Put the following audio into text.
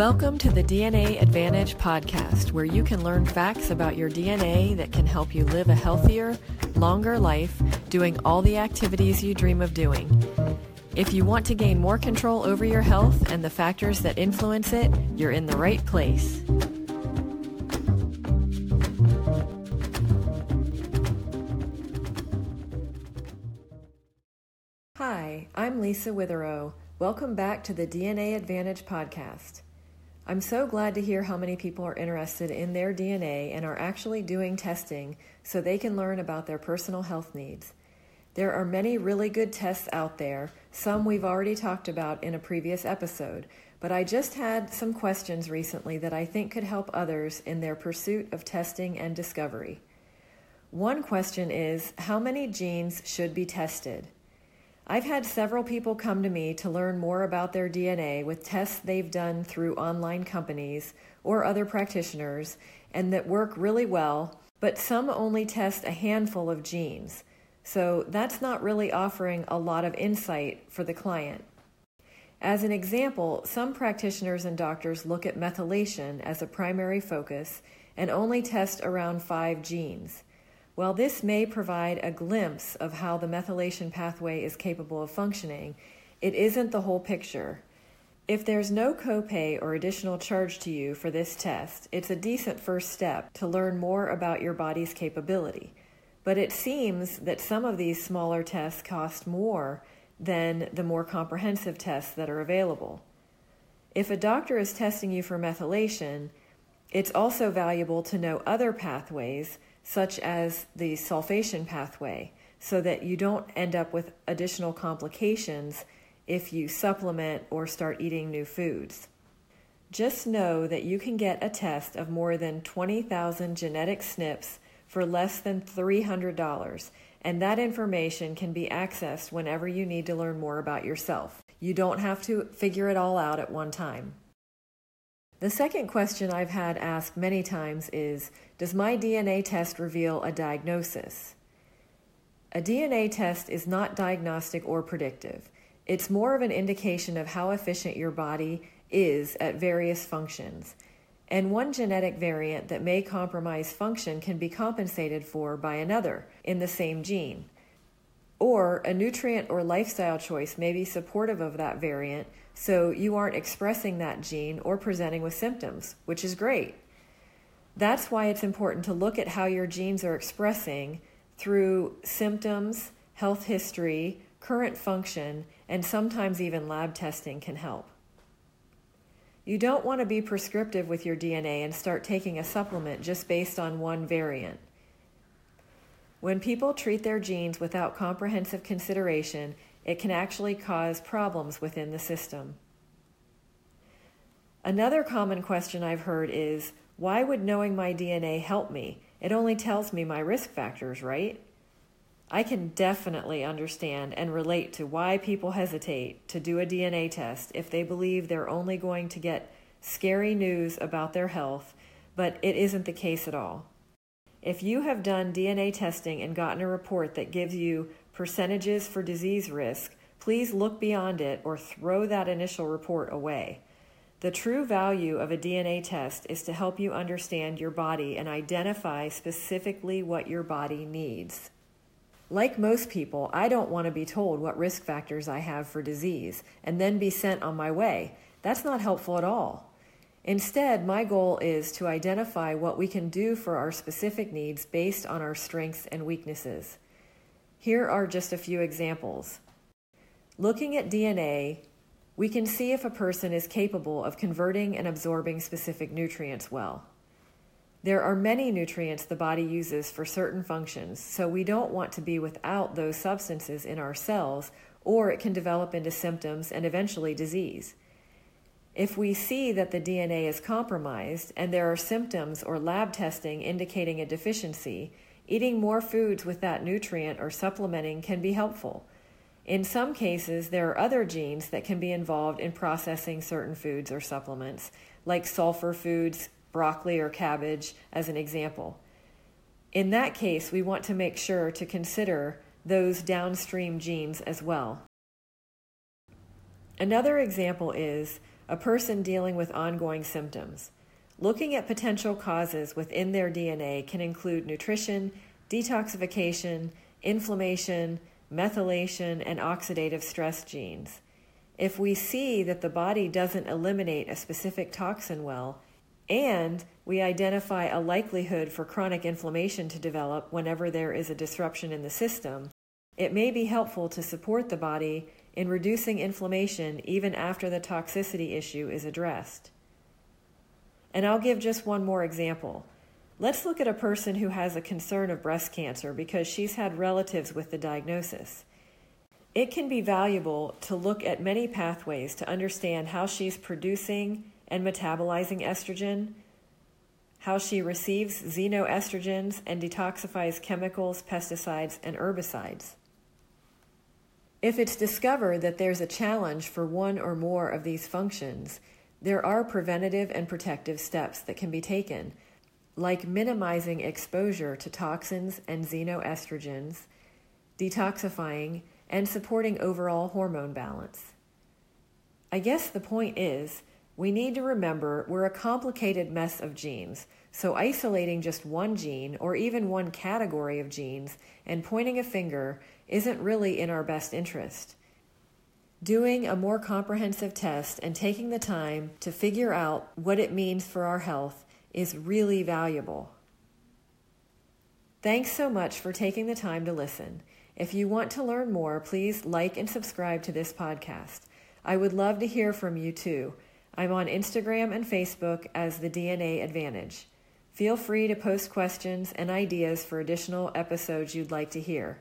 Welcome to the DNA Advantage podcast, where you can learn facts about your DNA that can help you live a healthier, longer life doing all the activities you dream of doing. If you want to gain more control over your health and the factors that influence it, you're in the right place. Hi, I'm Lisa Witherow. Welcome back to the DNA Advantage podcast. I'm so glad to hear how many people are interested in their DNA and are actually doing testing so they can learn about their personal health needs. There are many really good tests out there, some we've already talked about in a previous episode, but I just had some questions recently that I think could help others in their pursuit of testing and discovery. One question is How many genes should be tested? I've had several people come to me to learn more about their DNA with tests they've done through online companies or other practitioners and that work really well, but some only test a handful of genes. So that's not really offering a lot of insight for the client. As an example, some practitioners and doctors look at methylation as a primary focus and only test around five genes. While this may provide a glimpse of how the methylation pathway is capable of functioning, it isn't the whole picture. If there's no copay or additional charge to you for this test, it's a decent first step to learn more about your body's capability. But it seems that some of these smaller tests cost more than the more comprehensive tests that are available. If a doctor is testing you for methylation, it's also valuable to know other pathways such as the sulfation pathway, so that you don't end up with additional complications if you supplement or start eating new foods. Just know that you can get a test of more than 20,000 genetic SNPs for less than $300, and that information can be accessed whenever you need to learn more about yourself. You don't have to figure it all out at one time. The second question I've had asked many times is Does my DNA test reveal a diagnosis? A DNA test is not diagnostic or predictive. It's more of an indication of how efficient your body is at various functions. And one genetic variant that may compromise function can be compensated for by another in the same gene. Or a nutrient or lifestyle choice may be supportive of that variant, so you aren't expressing that gene or presenting with symptoms, which is great. That's why it's important to look at how your genes are expressing through symptoms, health history, current function, and sometimes even lab testing can help. You don't want to be prescriptive with your DNA and start taking a supplement just based on one variant. When people treat their genes without comprehensive consideration, it can actually cause problems within the system. Another common question I've heard is why would knowing my DNA help me? It only tells me my risk factors, right? I can definitely understand and relate to why people hesitate to do a DNA test if they believe they're only going to get scary news about their health, but it isn't the case at all. If you have done DNA testing and gotten a report that gives you percentages for disease risk, please look beyond it or throw that initial report away. The true value of a DNA test is to help you understand your body and identify specifically what your body needs. Like most people, I don't want to be told what risk factors I have for disease and then be sent on my way. That's not helpful at all. Instead, my goal is to identify what we can do for our specific needs based on our strengths and weaknesses. Here are just a few examples. Looking at DNA, we can see if a person is capable of converting and absorbing specific nutrients well. There are many nutrients the body uses for certain functions, so we don't want to be without those substances in our cells, or it can develop into symptoms and eventually disease. If we see that the DNA is compromised and there are symptoms or lab testing indicating a deficiency, eating more foods with that nutrient or supplementing can be helpful. In some cases, there are other genes that can be involved in processing certain foods or supplements, like sulfur foods, broccoli, or cabbage, as an example. In that case, we want to make sure to consider those downstream genes as well. Another example is a person dealing with ongoing symptoms. Looking at potential causes within their DNA can include nutrition, detoxification, inflammation, methylation, and oxidative stress genes. If we see that the body doesn't eliminate a specific toxin well, and we identify a likelihood for chronic inflammation to develop whenever there is a disruption in the system, it may be helpful to support the body in reducing inflammation even after the toxicity issue is addressed. And I'll give just one more example. Let's look at a person who has a concern of breast cancer because she's had relatives with the diagnosis. It can be valuable to look at many pathways to understand how she's producing and metabolizing estrogen, how she receives xenoestrogens and detoxifies chemicals, pesticides, and herbicides. If it's discovered that there's a challenge for one or more of these functions, there are preventative and protective steps that can be taken, like minimizing exposure to toxins and xenoestrogens, detoxifying, and supporting overall hormone balance. I guess the point is, we need to remember we're a complicated mess of genes, so isolating just one gene or even one category of genes and pointing a finger isn't really in our best interest. Doing a more comprehensive test and taking the time to figure out what it means for our health is really valuable. Thanks so much for taking the time to listen. If you want to learn more, please like and subscribe to this podcast. I would love to hear from you too. I'm on Instagram and Facebook as the DNA Advantage. Feel free to post questions and ideas for additional episodes you'd like to hear.